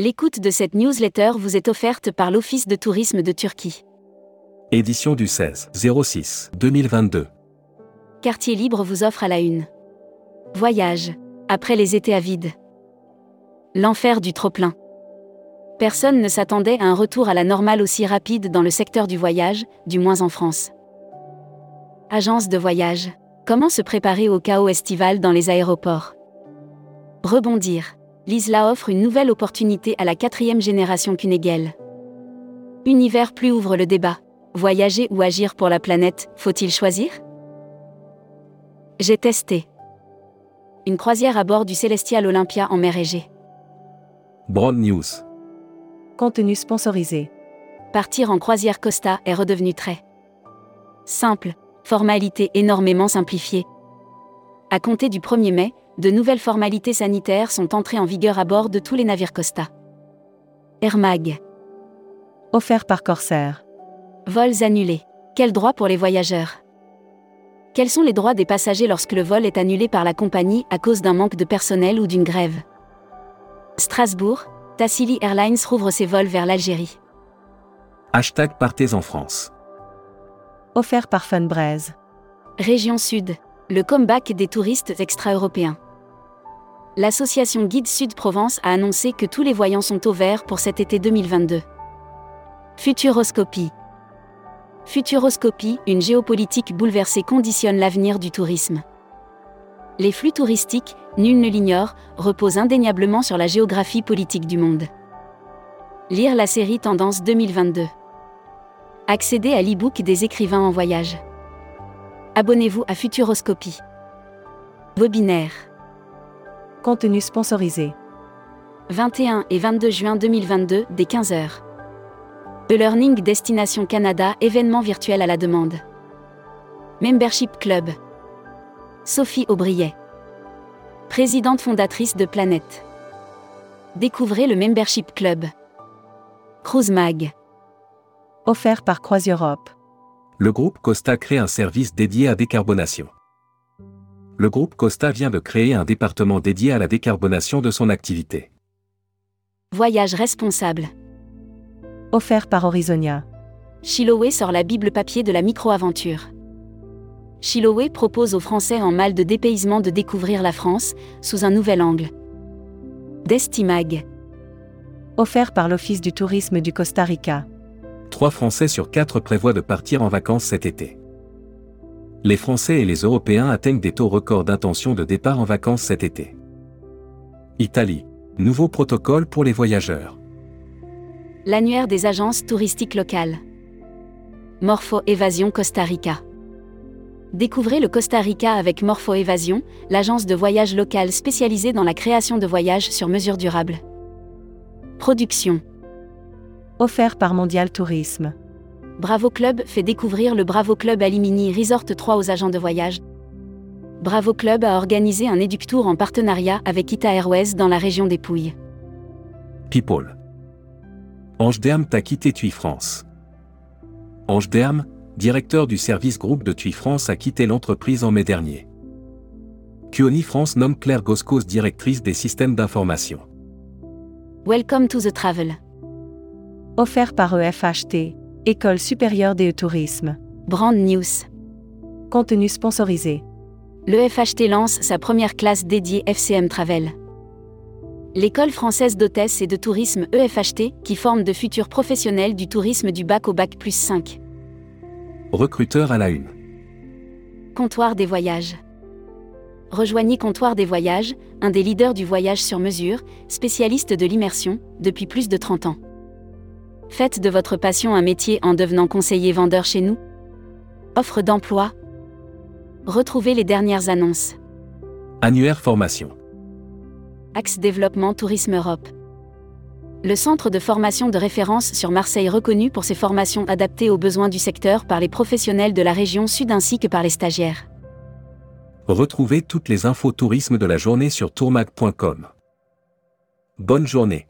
L'écoute de cette newsletter vous est offerte par l'Office de tourisme de Turquie. Édition du 16 06 2022. Quartier libre vous offre à la une. Voyage. Après les étés avides. L'enfer du trop-plein. Personne ne s'attendait à un retour à la normale aussi rapide dans le secteur du voyage, du moins en France. Agence de voyage. Comment se préparer au chaos estival dans les aéroports? Rebondir. L'ISLA offre une nouvelle opportunité à la quatrième génération Kunegel. Univers plus ouvre le débat. Voyager ou agir pour la planète, faut-il choisir? J'ai testé. Une croisière à bord du Celestial Olympia en mer Égée. Broad News. Contenu sponsorisé. Partir en croisière Costa est redevenu très simple, formalité énormément simplifiée. À compter du 1er mai, de nouvelles formalités sanitaires sont entrées en vigueur à bord de tous les navires Costa. Air Mag. Offert par Corsair. Vols annulés. Quels droits pour les voyageurs? Quels sont les droits des passagers lorsque le vol est annulé par la compagnie à cause d'un manque de personnel ou d'une grève? Strasbourg, Tassili Airlines rouvre ses vols vers l'Algérie. Hashtag Partez en France. Offert par Funbraise. Région Sud. Le comeback des touristes extra-européens. L'association Guide Sud-Provence a annoncé que tous les voyants sont au vert pour cet été 2022. Futuroscopie. Futuroscopie, une géopolitique bouleversée conditionne l'avenir du tourisme. Les flux touristiques, nul ne l'ignore, reposent indéniablement sur la géographie politique du monde. Lire la série Tendance 2022. Accéder à l'e-book des écrivains en voyage. Abonnez-vous à Futuroscopie. Webinaire. Contenu sponsorisé. 21 et 22 juin 2022, dès 15h. E-Learning Destination Canada, événement virtuel à la demande. Membership Club. Sophie Aubriet. Présidente fondatrice de Planète. Découvrez le Membership Club. Cruise Mag. Offert par CroisEurope. Le groupe Costa crée un service dédié à décarbonation. Le groupe Costa vient de créer un département dédié à la décarbonation de son activité. Voyage responsable. Offert par Horizonia. Chiloé sort la Bible papier de la micro-aventure. Chiloé propose aux Français en mal de dépaysement de découvrir la France, sous un nouvel angle. Destimag. Offert par l'Office du tourisme du Costa Rica. 3 Français sur 4 prévoient de partir en vacances cet été. Les Français et les Européens atteignent des taux records d'intention de départ en vacances cet été. Italie. Nouveau protocole pour les voyageurs. L'annuaire des agences touristiques locales. Morpho Évasion Costa Rica. Découvrez le Costa Rica avec Morpho Évasion, l'agence de voyage locale spécialisée dans la création de voyages sur mesure durable. Production. Offert par Mondial Tourisme. Bravo Club fait découvrir le Bravo Club Alimini Resort 3 aux agents de voyage. Bravo Club a organisé un éductour en partenariat avec Ita Airways dans la région des Pouilles. People. Ange Derme t'a quitté TUI France. Ange Derme, directeur du service groupe de TUI France a quitté l'entreprise en mai dernier. Kioni France nomme Claire Goscos directrice des systèmes d'information. Welcome to the travel. Offert par EFHT, École supérieure des tourisme. Brand News. Contenu sponsorisé. L'EFHT lance sa première classe dédiée FCM Travel. L'école française d'hôtesse et de tourisme EFHT, qui forme de futurs professionnels du tourisme du bac au bac plus 5. Recruteur à la une. Comptoir des voyages. Rejoignez Comptoir des voyages, un des leaders du voyage sur mesure, spécialiste de l'immersion, depuis plus de 30 ans. Faites de votre passion un métier en devenant conseiller vendeur chez nous. Offre d'emploi. Retrouvez les dernières annonces. Annuaire formation. Axe Développement Tourisme Europe. Le centre de formation de référence sur Marseille reconnu pour ses formations adaptées aux besoins du secteur par les professionnels de la région sud ainsi que par les stagiaires. Retrouvez toutes les infos tourisme de la journée sur tourmag.com. Bonne journée.